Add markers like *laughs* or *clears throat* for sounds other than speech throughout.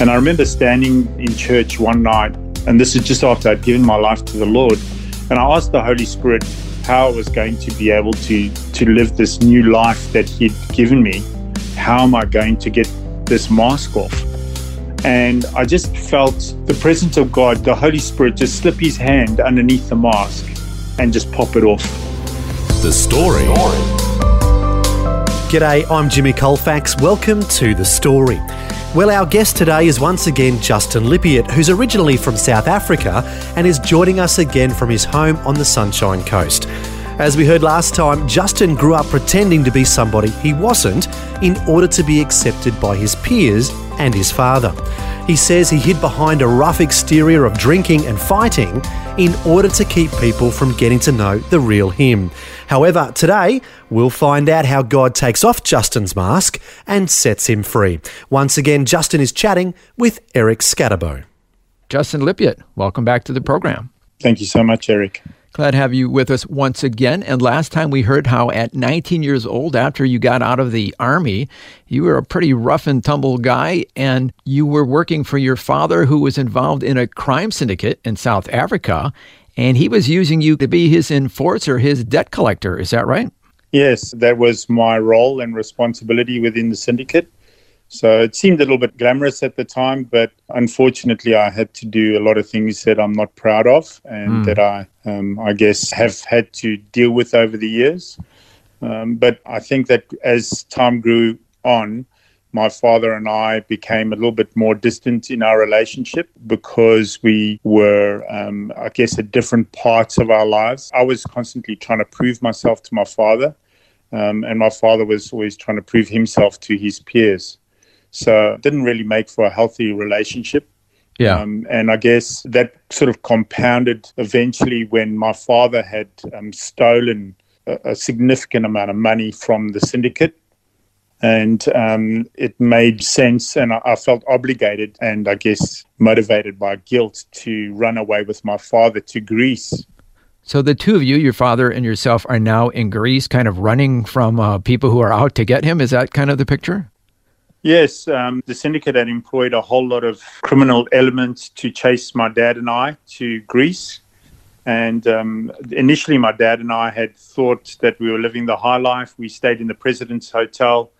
And I remember standing in church one night, and this is just after I'd given my life to the Lord. And I asked the Holy Spirit how I was going to be able to, to live this new life that He'd given me. How am I going to get this mask off? And I just felt the presence of God, the Holy Spirit, just slip His hand underneath the mask and just pop it off. The Story. G'day, I'm Jimmy Colfax. Welcome to The Story. Well, our guest today is once again Justin Lippiatt, who's originally from South Africa and is joining us again from his home on the Sunshine Coast. As we heard last time, Justin grew up pretending to be somebody he wasn't in order to be accepted by his peers and his father. He says he hid behind a rough exterior of drinking and fighting in order to keep people from getting to know the real him. However, today we'll find out how God takes off Justin's mask and sets him free. Once again, Justin is chatting with Eric Scatterbo. Justin Lippiatt, welcome back to the program. Thank you so much, Eric. Glad to have you with us once again. And last time we heard how at 19 years old, after you got out of the Army, you were a pretty rough and tumble guy, and you were working for your father, who was involved in a crime syndicate in South Africa. And he was using you to be his enforcer, his debt collector. Is that right? Yes, that was my role and responsibility within the syndicate. So it seemed a little bit glamorous at the time, but unfortunately, I had to do a lot of things that I'm not proud of and mm. that I, um, I guess, have had to deal with over the years. Um, but I think that as time grew on, my father and I became a little bit more distant in our relationship because we were, um, I guess, at different parts of our lives. I was constantly trying to prove myself to my father, um, and my father was always trying to prove himself to his peers. So it didn't really make for a healthy relationship. Yeah. Um, and I guess that sort of compounded eventually when my father had um, stolen a, a, significant amount of money from the syndicate. And um, it made sense, and I, I, felt obligated and I guess motivated by guilt to run away with my father to Greece. So the two of you, your father and yourself, are now in Greece, kind of running from uh, people who are out to get him. Is that kind of the picture? Yes, um, the syndicate had employed a whole lot of criminal elements to chase my dad and I to Greece. And um, initially, my dad and I had thought that we were living the high life. We stayed in the President's Hotel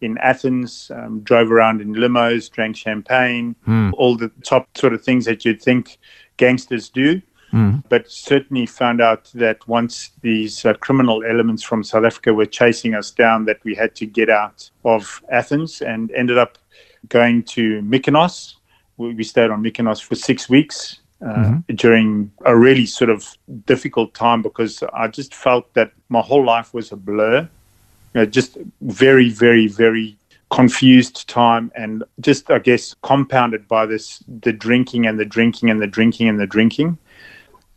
in Athens, um, drove around in limos, drank champagne, mm. all the top sort of things that you'd think gangsters do. Mm. But certainly found out that once these uh, criminal elements from South Africa were chasing us down, that we had to get out of Athens and ended up going to Mykonos. We, we stayed on Mykonos for six weeks. Uh, mm-hmm. during a really sort of difficult time because I just felt that my whole life was a blur. You know, just very, very, very confused time and just, I guess, compounded by this the drinking and the drinking and the drinking and the drinking.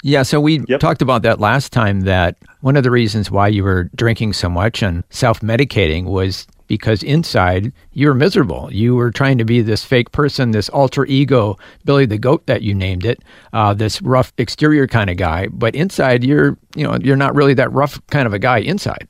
Yeah, so we yep. talked about that last time that one of the reasons why you were drinking so much and self medicating was because inside you were miserable. You were trying to be this fake person, this alter ego, Billy the Goat that you named it, uh, this rough exterior kind of guy, but inside you're, you know, you're not really that rough kind of a guy inside.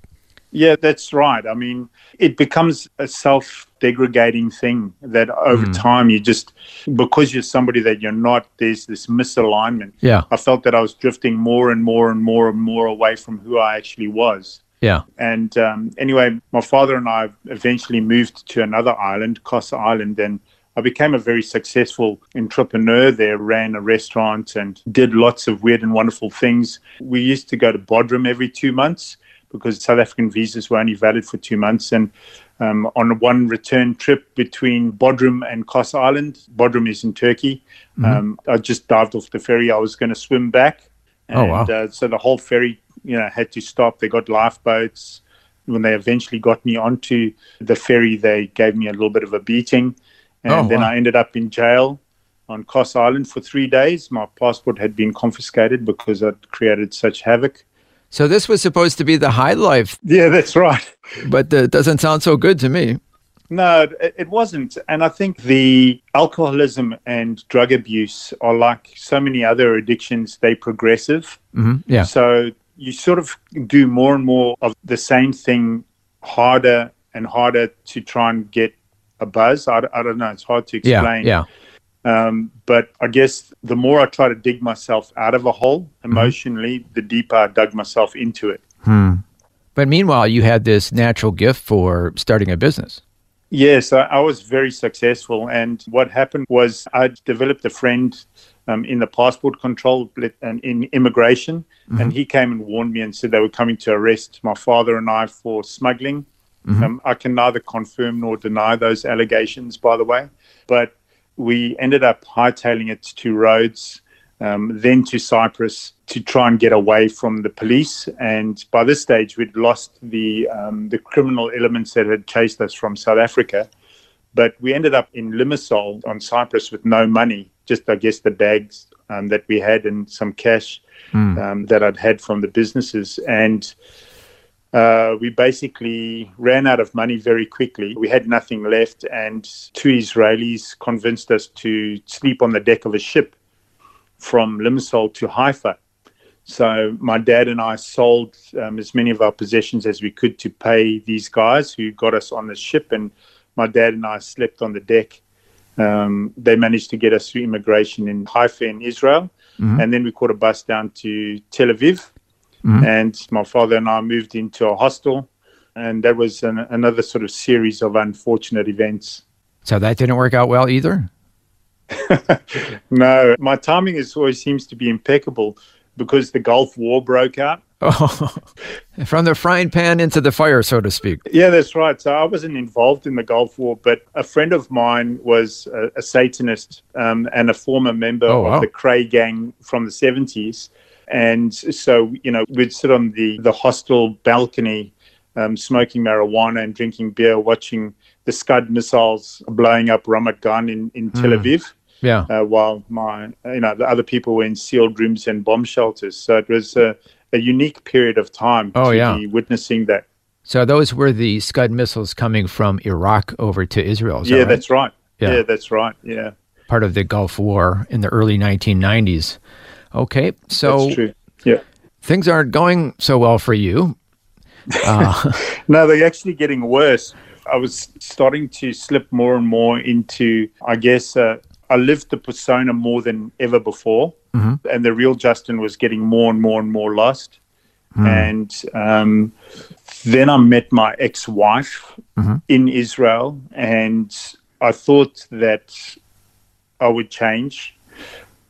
Yeah, that's right. I mean, it becomes a self degrading thing that over mm. time you just, because you're somebody that you're not, there's this misalignment. Yeah. I felt that I was drifting more and more and more and more away from who I actually was. Yeah. And um, anyway, my father and I eventually moved to another island, Kos Island, and I became a very successful entrepreneur there, ran a restaurant and did lots of weird and wonderful things. We used to go to Bodrum every two months because South African visas were only valid for two months. And um, on one return trip between Bodrum and Kos Island, Bodrum is in Turkey, mm-hmm. um, I just dived off the ferry. I was going to swim back. And, oh, wow. Uh, so the whole ferry, you know, had to stop. They got lifeboats. When they eventually got me onto the ferry, they gave me a little bit of a beating. And oh, then wow. I ended up in jail on Kos Island for three days. My passport had been confiscated because I'd created such havoc. So this was supposed to be the high life. Yeah, that's right. But it doesn't sound so good to me. No, it wasn't. And I think the alcoholism and drug abuse are like so many other addictions, they progressive. Mm-hmm. Yeah. So you sort of do more and more of the same thing harder and harder to try and get a buzz. I, I don't know. It's hard to explain. Yeah. yeah. Um, but I guess the more I try to dig myself out of a hole mm-hmm. emotionally, mm-hmm. the deeper I dug myself into it. Hmm. But meanwhile, you had this natural gift for starting a business. Yes, I, I was very successful. And what happened was I developed a friend um, in the passport control and in immigration. Mm-hmm. And he came and warned me and said they were coming to arrest my father and I for smuggling. Mm-hmm. Um, I can neither confirm nor deny those allegations, by the way. But we ended up hightailing it to Rhodes, um, then to Cyprus to try and get away from the police. And by this stage, we'd lost the um, the criminal elements that had chased us from South Africa. But we ended up in Limassol on Cyprus with no money, just I guess the bags um, that we had and some cash mm. that I'd had from the businesses. And uh, we basically ran out of money very quickly. We had nothing left, and two Israelis convinced us to sleep on the deck of a ship from Limassol to Haifa. So my dad and I sold um, as many of our possessions as we could to pay these guys who got us on the ship, and my dad and I slept on the deck. Um, they managed to get us through immigration in Haifa in Israel, mm-hmm. and then we caught a bus down to Tel Aviv Mm-hmm. And my father and I moved into a hostel, and that was an, another sort of series of unfortunate events. So that didn't work out well either? *laughs* no, my timing is always seems to be impeccable because the Gulf War broke out. Oh, *laughs* from the frying pan into the fire, so to speak. Yeah, that's right. So I wasn't involved in the Gulf War, but a friend of mine was a, a Satanist um, and a former member oh, wow. of the Kray gang from the 70s. And so, you know, we'd sit on the, the hostel balcony um, smoking marijuana and drinking beer, watching the Scud missiles blowing up Ramat Gan in, in mm. Tel hmm. Aviv. Yeah. Uh, while my, you know, the other people were in sealed rooms and bomb shelters. So it was a, a unique period of time oh, to yeah. be witnessing that. So those were the Scud missiles coming from Iraq over to Israel. yeah, that right? that's right. Yeah. yeah, that's right. Yeah. Part of the Gulf War in the early 1990s. Okay, so That's true. Yeah, things aren't going so well for you. *laughs* Uh, no, they're actually getting worse. I was starting to slip more and more into, I guess, uh, I lived the persona more than ever before, mm-hmm. and the real Justin was getting more and more and more lost. Mm. And um, then I met my ex-wife mm-hmm. in Israel, and I thought that I would change,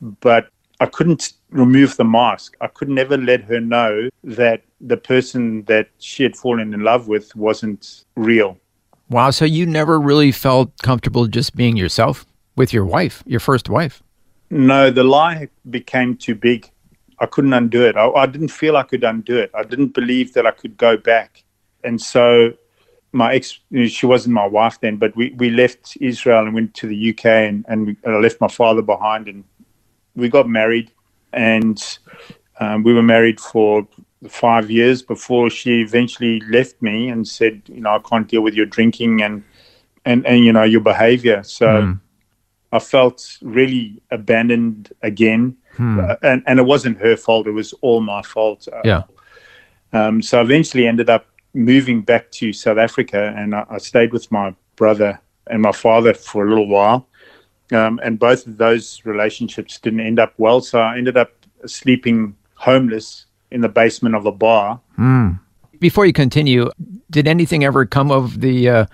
but I couldn't remove the mask. I could never let her know that the person that she had fallen in love with wasn't real. Wow. So you never really felt comfortable just being yourself with your wife, your first wife? No, the lie became too big. I couldn't undo it. I, I didn't feel I could undo it. I didn't believe that I could go back. And so my ex, she wasn't my wife then, but we, we left Israel and went to the UK and, and, we, and I left my father behind and we got married, and um, we were married for five years before she eventually left me and said, you know, I can't deal with your drinking and and and you know your behavior. So mm. I felt really abandoned again, uh, and and it wasn't her fault; it was all my fault. Uh, yeah. Um, so I eventually ended up moving back to South Africa, and I, I stayed with my brother and my father for a little while. Um, and both of those relationships didn't end up well. So I ended up sleeping homeless in the basement of a bar. Mm. Before you continue, did anything ever come of the uh,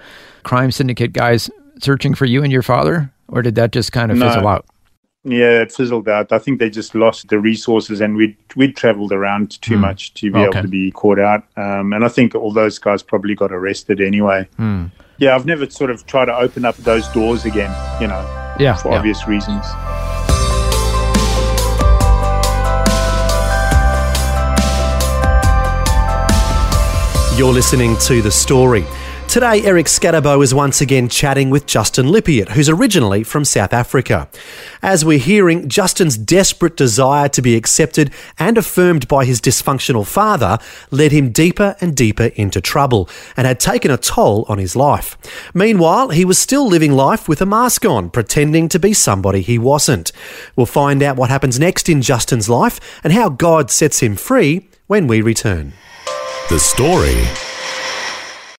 crime syndicate guys searching for you and your father, or did that just kind of no. fizzle out? Yeah, it fizzled out. I think they just lost the resources, and we'd we'd travelled around too mm. much to be okay. able to be caught out. Um, and I think all those guys probably got arrested anyway. Mm. Yeah, I've never sort of tried to open up those doors again. You know yeah, for yeah. obvious reasons. You're listening to The Story. Today, Eric Scatterbo is once again chatting with Justin Lippiatt, who's originally from South Africa. As we're hearing, Justin's desperate desire to be accepted and affirmed by his dysfunctional father led him deeper and deeper into trouble and had taken a toll on his life. Meanwhile, he was still living life with a mask on, pretending to be somebody he wasn't. We'll find out what happens next in Justin's life and how God sets him free when we return. The story.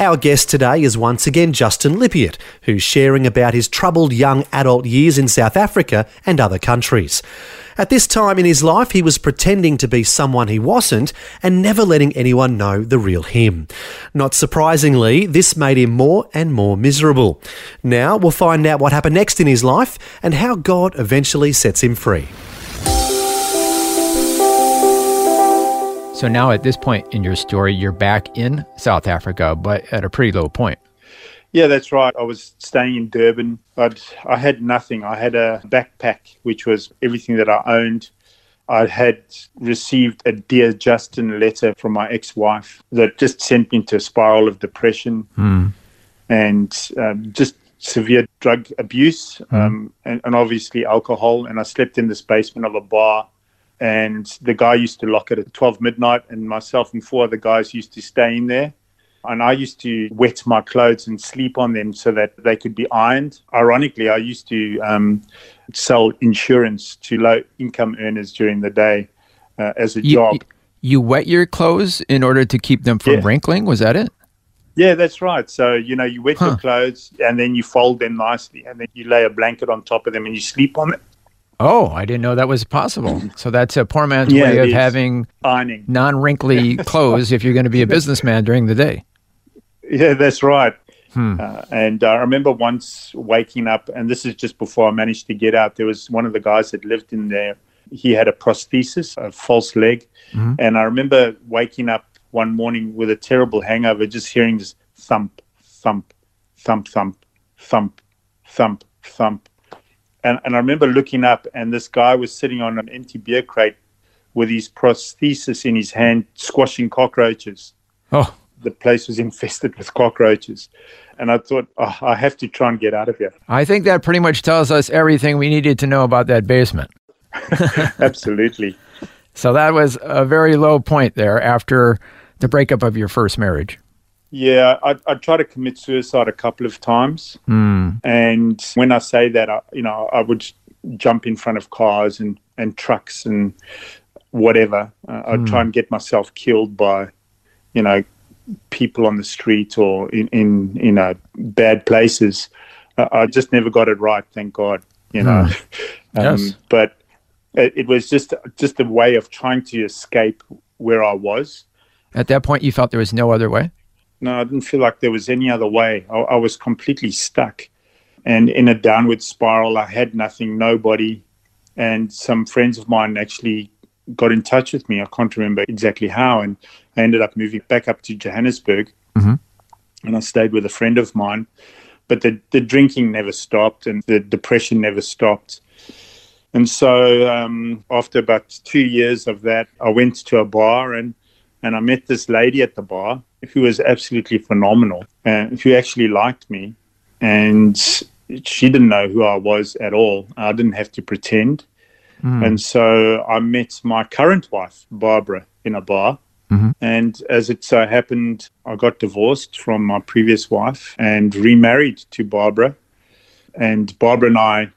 Our guest today is once again Justin Lippiatt, who's sharing about his troubled young adult years in South Africa and other countries. At this time in his life, he was pretending to be someone he wasn't and never letting anyone know the real him. Not surprisingly, this made him more and more miserable. Now we'll find out what happened next in his life and how God eventually sets him free. So now at this point in your story, you're back in South Africa, but at a pretty low point. Yeah, that's right. I was staying in Durban. I'd, I had nothing. I had a backpack, which was everything that I owned. I had received a Dear Justin letter from my ex wife that just sent me into a spiral of depression Mm. and um, just severe drug abuse Mm-hmm. um, and, and obviously alcohol. And I slept in this basement of a bar. And the guy used to lock it at 12 midnight, and myself and four other guys used to stay in there. And I used to wet my clothes and sleep on them so that they could be ironed. Ironically, I used to um, sell insurance to low income earners during the day uh, as a You, job. you wet your clothes in order to keep them from Yeah. wrinkling? Was that it? Yeah, that's right. So, you know, you wet Huh. your clothes and then you fold them nicely and then you lay a blanket on top of them and you sleep on them. Oh, I didn't know that was possible. *clears throat* So that's a poor man's Yeah, way of having Ironing. non wrinkly *laughs* clothes if you're going to be a businessman during the day. Yeah, that's right. Hmm. Uh, and I remember once waking up, and this is just before I managed to get out. There was one of the guys that lived in there. He had a prosthesis, a false leg. Mhm. And I remember waking up one morning with a terrible hangover, just hearing this thump, thump, thump, thump, thump, thump, thump. And, and I remember looking up, and this guy was sitting on an empty beer crate with his prosthesis in his hand, squashing cockroaches Oh, the place was *laughs* infested with cockroaches. And I thought, oh, I have to try and get out of here. I think that pretty much tells us everything we needed to know about that basement. *laughs* *laughs* Absolutely. So that was a very low point there after the breakup of your first marriage. Yeah, I, I tried to commit suicide a couple of times. Hmm. And when I say that, I, you know, I would jump in front of cars and, and trucks and whatever. Uh, I'd try and get myself killed by, you know, people on the street or in, in you know, bad places. Uh, I just never got it right, thank God, you know. *laughs* Yes. But it, it was just just a way of trying to escape where I was. At that point, you felt there was no other way? No, I didn't feel like there was any other way. I, I was completely stuck and in a downward spiral. I had nothing, nobody. And some friends of mine actually got in touch with me. I can't remember exactly how. And I ended up moving back up to Johannesburg. Mhm. And I stayed with a friend of mine. But the, the drinking never stopped and the depression never stopped. And so um, after about two years of that, I went to a bar and, and I met this lady at the bar who was absolutely phenomenal and who actually liked me. And she didn't know who I was at all. I didn't have to pretend. And so I met my current wife, Barbara, in a bar. Mhm. And as it so happened, I got divorced from my previous wife and remarried to Barbara. And Barbara and I,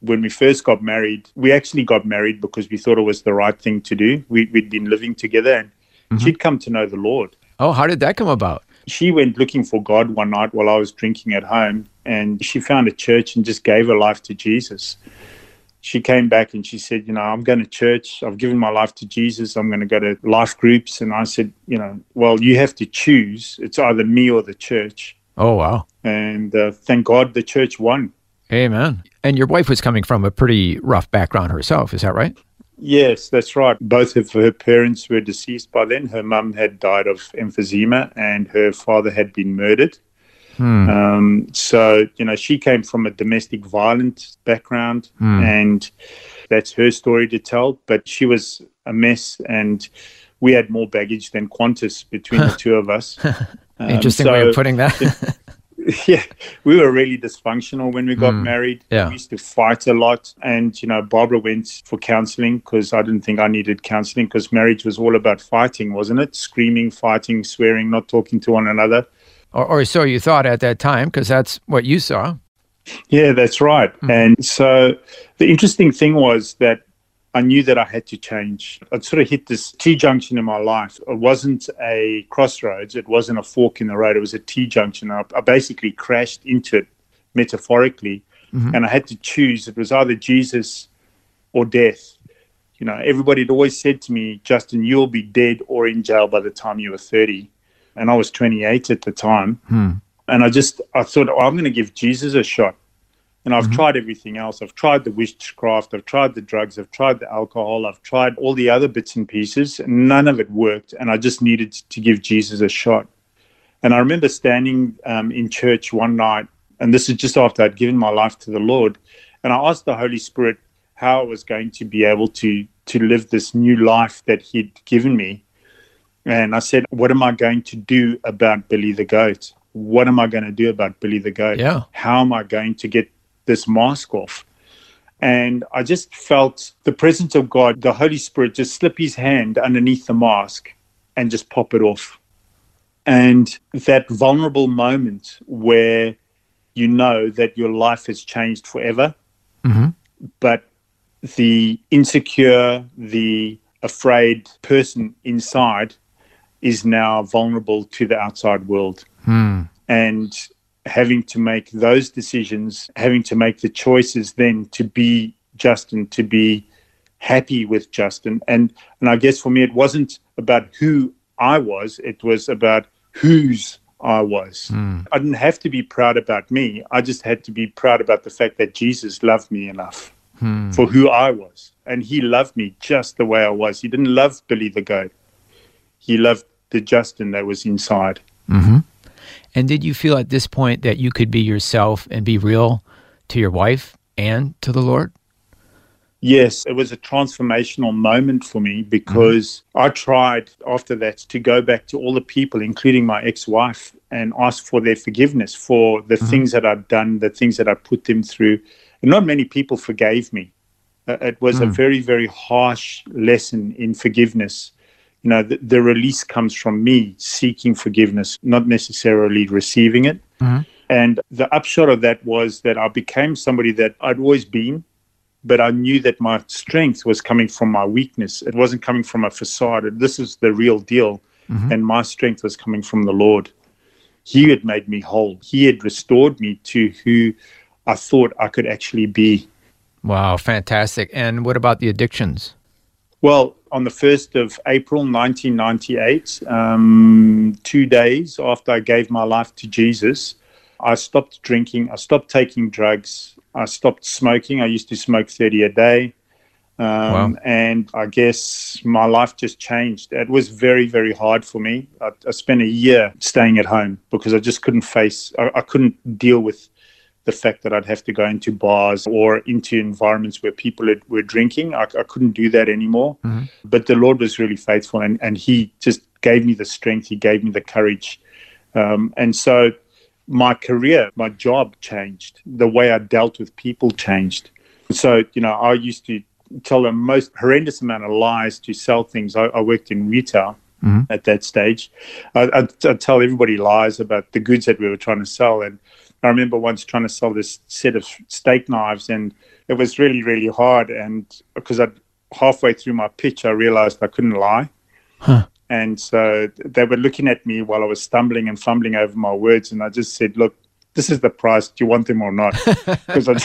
when we first got married, we actually got married because we thought it was the right thing to do. We, we'd been living together and she'd come to know the Lord Oh, how did that come about? she went looking for God one night while I was drinking at home, and she found a church and just gave her life to Jesus. She came back and she said, You know, I'm going to church. I've given my life to Jesus. I'm going to go to life groups. And I said, You know, well, you have to choose. It's either me or the church. Oh, wow. And uh, thank God the church won. Amen. And your wife was coming from a pretty rough background herself, is that right? Yes, that's right. Both of her parents were deceased by then. Her mum had died of emphysema and her father had been murdered. Hmm. Um, so, you know, she came from a domestic violence background hmm. and that's her story to tell. But she was a mess and we had more baggage than Qantas between the *laughs* two of us. Um, Interesting so, way of putting that. *laughs* yeah, we were really dysfunctional when we got mm, married. Yeah. We used to fight a lot. And, you know, Barbara went for counseling because I didn't think I needed counseling because marriage was all about fighting, wasn't it? Screaming, fighting, swearing, not talking to one another. Or, or so you thought at that time because that's what you saw. Yeah, that's right. Mm. And so the interesting thing was that I knew that I had to change. I'd sort of hit this T junction in my life. It wasn't a crossroads, it wasn't a fork in the road, it was a T junction. I, I basically crashed into it metaphorically, mm-hmm. and I had to choose. It was either Jesus or death. You know, everybody had always said to me, Justin, you'll be dead or in jail by the time you were 30. And I was 28 at the time. Hmm. And I just, I thought, oh, I'm going to give Jesus a shot. And I've mm-hmm. tried everything else. I've tried the witchcraft, I've tried the drugs, I've tried the alcohol, I've tried all the other bits and pieces. And none of it worked. And I just needed to give Jesus a shot. And I remember standing um, in church one night, and this is just after I'd given my life to the Lord. And I asked the Holy Spirit how I was going to be able to to live this new life that He'd given me. And I said, What am I going to do about Billy the goat? What am I going to do about Billy the goat? Yeah. How am I going to get this mask off. And I just felt the presence of God, the Holy Spirit, just slip his hand underneath the mask and just pop it off. And that vulnerable moment where you know that your life has changed forever, mm-hmm. but the insecure, the afraid person inside is now vulnerable to the outside world. Mm. And having to make those decisions, having to make the choices then to be Justin, to be happy with Justin. And and I guess for me it wasn't about who I was, it was about whose I was. Mm. I didn't have to be proud about me. I just had to be proud about the fact that Jesus loved me enough mm. for who I was. And he loved me just the way I was. He didn't love Billy the goat. He loved the Justin that was inside. Mm-hmm. And did you feel at this point that you could be yourself and be real to your wife and to the Lord? Yes, it was a transformational moment for me because mm-hmm. I tried after that to go back to all the people, including my ex wife, and ask for their forgiveness for the mm-hmm. things that I'd done, the things that I put them through. And not many people forgave me. Uh, it was mm. a very, very harsh lesson in forgiveness you know, the, the, release comes from me seeking forgiveness, not necessarily receiving it. Mm-hmm. And the upshot of that was that I became somebody that I'd always been, but I knew that my strength was coming from my weakness. It wasn't coming from a facade. This is the real deal. Mm-hmm. And my strength was coming from the Lord. He had made me whole, He had restored me to who I thought I could actually be. Wow, fantastic. And what about the addictions? Well, on the 1st of April 1998, um, two days after I gave my life to Jesus, I stopped drinking, I stopped taking drugs, I stopped smoking. I used to smoke 30 a day. Um, wow. And I guess my life just changed. It was very, very hard for me. I, I spent a year staying at home because I just couldn't face, I, I couldn't deal with the fact that I'd have to go into bars or into environments where people had, were drinking. I, I, couldn't do that anymore. Mm-hmm. But the Lord was really faithful and, and He just gave me the strength, He gave me the courage. Um, and so my career, my job changed. The way I dealt with people changed. So, you know, I used to tell the most horrendous amount of lies to sell things. I, I worked in retail. Mm-hmm. At that stage, I, I'd, I'd tell everybody lies about the goods that we were trying to sell, and I remember once trying to sell this set of steak knives, and it was really, really hard. And because I halfway through my pitch, I realized I couldn't lie. Huh. And so they were looking at me while I was stumbling and fumbling over my words, and I just said, "Look, this is the price. Do you want them or not?" *laughs* Because I,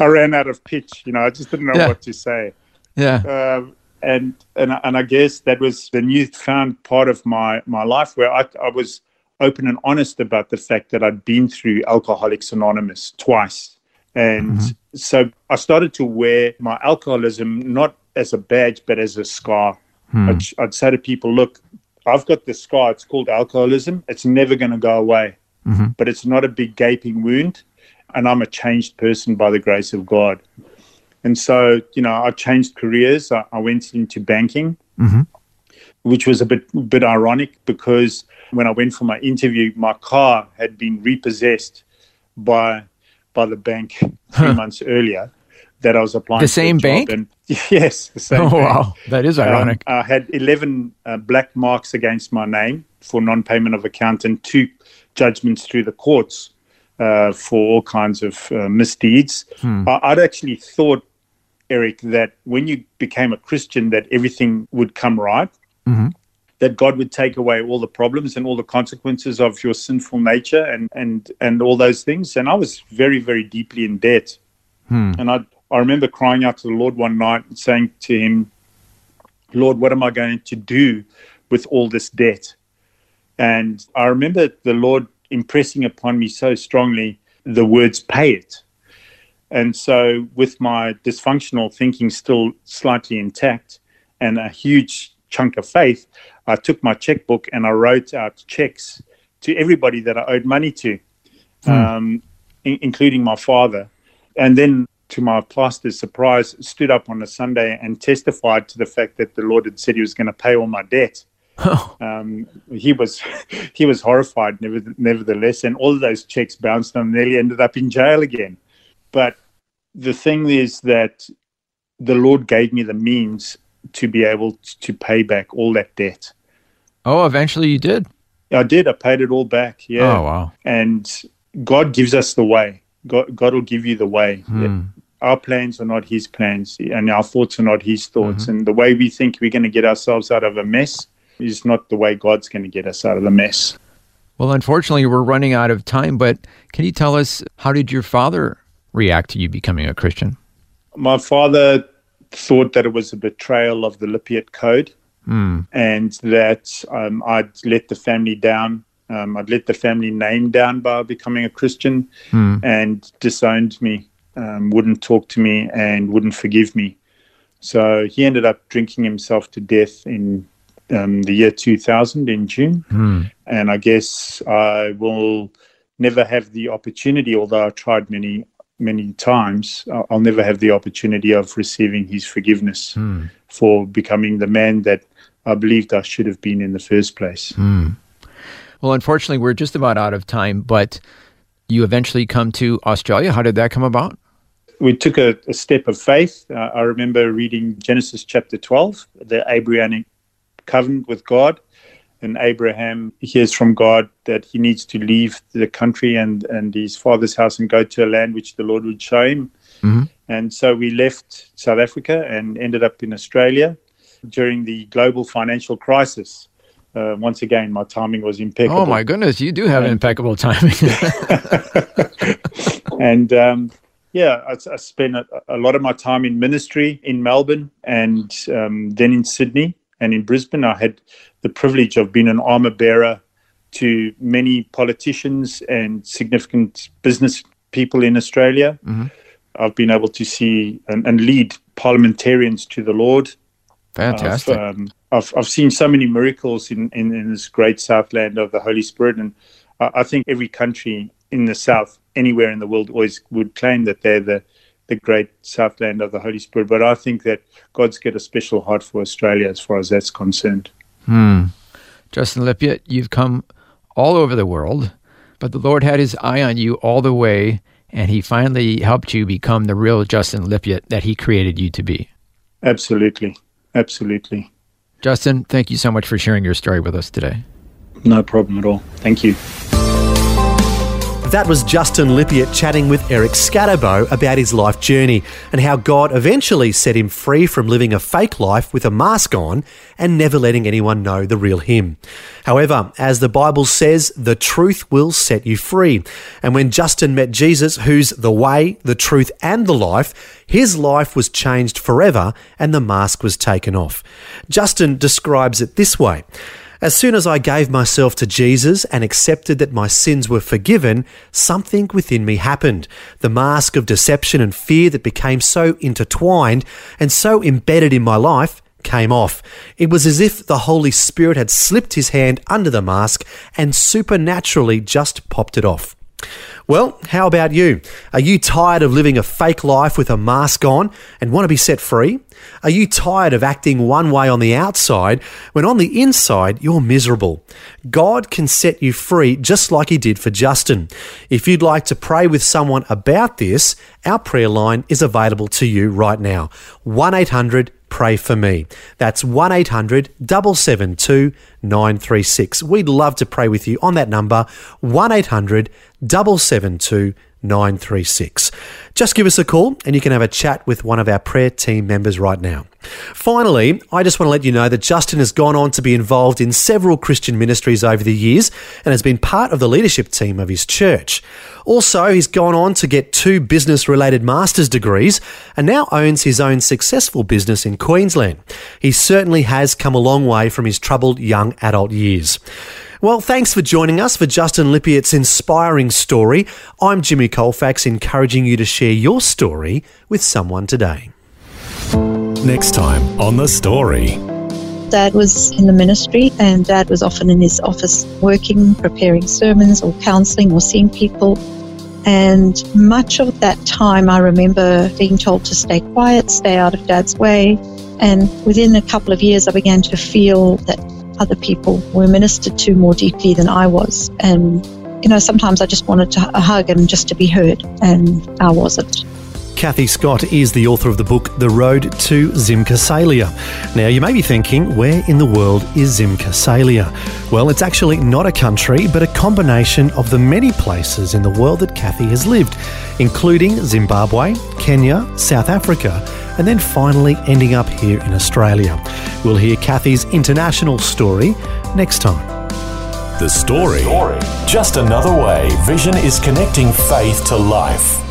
*laughs* I ran out of pitch. You know, I just didn't know yeah. what to say. Yeah. Um, and and and I guess that was the newfound part of my my life where I I was open and honest about the fact that I'd been through Alcoholics Anonymous twice. And mm-hmm. so I started to wear my alcoholism not as a badge, but as a scar. Hmm. I'd, I'd, say to people, look, I've got this scar. It's called alcoholism. It's never going to go away, mm-hmm. but it's not a big gaping wound. And I'm a changed person by the grace of God. And so, you know, I changed careers. I, I went into banking, mm-hmm. which was a bit, bit ironic because when I went for my interview, my car had been repossessed by by the bank three huh. months earlier that I was applying. The same bank? And, *laughs* yes, the same. Oh bank. wow, that is ironic. Um, I had eleven uh, black marks against my name for non-payment of account and two judgments through the courts uh, for all kinds of uh, misdeeds. Hmm. I, would actually thought, Eric, that when you became a Christian, that everything would come right. Mm-hmm. That God would take away all the problems and all the consequences of your sinful nature and and and all those things. And I was very very deeply in debt. Hmm. And I I remember crying out to the Lord one night and saying to him, Lord, what am I going to do with all this debt? And I remember the Lord impressing upon me so strongly the words, pay it. And so, with my dysfunctional thinking still slightly intact and a huge chunk of faith, I took my checkbook and I wrote out checks to everybody that I owed money to, hmm. um, in- including my father. And then to my pastor's surprise, stood up on a Sunday and testified to the fact that the Lord had said He was going to pay all my debt. Oh. Um, he was *laughs* he was horrified, nevertheless, and all of those checks bounced and nearly ended up in jail again. But the thing is that the Lord gave me the means to be able to pay back all that debt. Oh, eventually you did. I did. I paid it all back. Yeah. Oh wow. And God gives us the way. God, God will give you the way. Hmm our plans are not his plans and our thoughts are not his thoughts. Mm-hmm. And the way we think we're going to get ourselves out of a mess is not the way God's going to get us out of the mess. Well, unfortunately, we're running out of time, but can you tell us how did your father react to you becoming a Christian? My father thought that it was a betrayal of the Lippiatt Code mm. and that um, I'd let the family down. Um, I'd let the family name down by becoming a Christian mm. and disowned me um, wouldn't talk to me and wouldn't forgive me. So he ended up drinking himself to death in um, the year 2000 in June. Mm. And I guess I will never have the opportunity, although I've tried many, many times, I'll never have the opportunity of receiving his forgiveness mm. for becoming the man that I believed I should have been in the first place. Mm. Well, unfortunately, we're just about out of time, but you eventually come to Australia. How did that come about? we took a, a step of faith. Uh, I remember reading Genesis chapter 12, the Abrahamic covenant with God. And Abraham hears from God that he needs to leave the country and, and his father's house and go to a land which the Lord would show him. Mm-hmm. And so we left South Africa and ended up in Australia during the global financial crisis. Uh, once again, my timing was impeccable. Oh my goodness, you do have and, impeccable timing. *laughs* and um, yeah, I, I spent a, a, lot of my time in ministry in Melbourne and um, then in Sydney and in Brisbane. I had the privilege of being an armor bearer to many politicians and significant business people in Australia. Mm-hmm. I've been able to see and, and, lead parliamentarians to the Lord. Fantastic. I've, um, I've, I've, seen so many miracles in, in, in, this great Southland of the Holy Spirit. And I, I think every country in the South anywhere in the world always would claim that they're the the great southland of the Holy Spirit. But I think that God's got a special heart for Australia as far as that's concerned. Hmm. Justin Lippiatt, you've come all over the world, but the Lord had his eye on you all the way, and he finally helped you become the real Justin Lippiatt that he created you to be. Absolutely. Absolutely. Justin, thank you so much for sharing your story with us today. No problem at all. Thank you. That was Justin Lippiatt chatting with Eric Scatterbo about his life journey and how God eventually set him free from living a fake life with a mask on and never letting anyone know the real him. However, as the Bible says, the truth will set you free. And when Justin met Jesus, who's the way, the truth, and the life, his life was changed forever and the mask was taken off. Justin describes it this way. As soon as I gave myself to Jesus and accepted that my sins were forgiven, something within me happened. The mask of deception and fear that became so intertwined and so embedded in my life came off. It was as if the Holy Spirit had slipped his hand under the mask and supernaturally just popped it off. Well, how about you? Are you tired of living a fake life with a mask on and want to be set free? Are you tired of acting one way on the outside when on the inside you're miserable? God can set you free just like He did for Justin. If you'd like to pray with someone about this, our prayer line is available to you right now 1 800 pray for me. That's 1 800 772 936. We'd love to pray with you on that number 1 800 772 936. Just give us a call and you can have a chat with one of our prayer team members right now. Finally, I just want to let you know that Justin has gone on to be involved in several Christian ministries over the years and has been part of the leadership team of his church. Also, he's gone on to get two business related master's degrees and now owns his own successful business in Queensland. He certainly has come a long way from his troubled young adult years. Well, thanks for joining us for Justin Lippiatt's inspiring story. I'm Jimmy Colfax, encouraging you to share your story with someone today. Next time on The Story. Dad was in the ministry, and Dad was often in his office working, preparing sermons or counseling or seeing people. And much of that time, I remember being told to stay quiet, stay out of Dad's way. And within a couple of years, I began to feel that other people were ministered to more deeply than I was. And, you know, sometimes I just wanted to, a hug and just to be heard, and I wasn't. Kathy Scott is the author of the book The Road to Zimcasalia. Now, you may be thinking, where in the world is Zimcasalia? Well, it's actually not a country, but a combination of the many places in the world that Kathy has lived, including Zimbabwe, Kenya, South Africa, and then finally ending up here in Australia. We'll hear Kathy's international story next time. The story. Just another way Vision is connecting faith to life.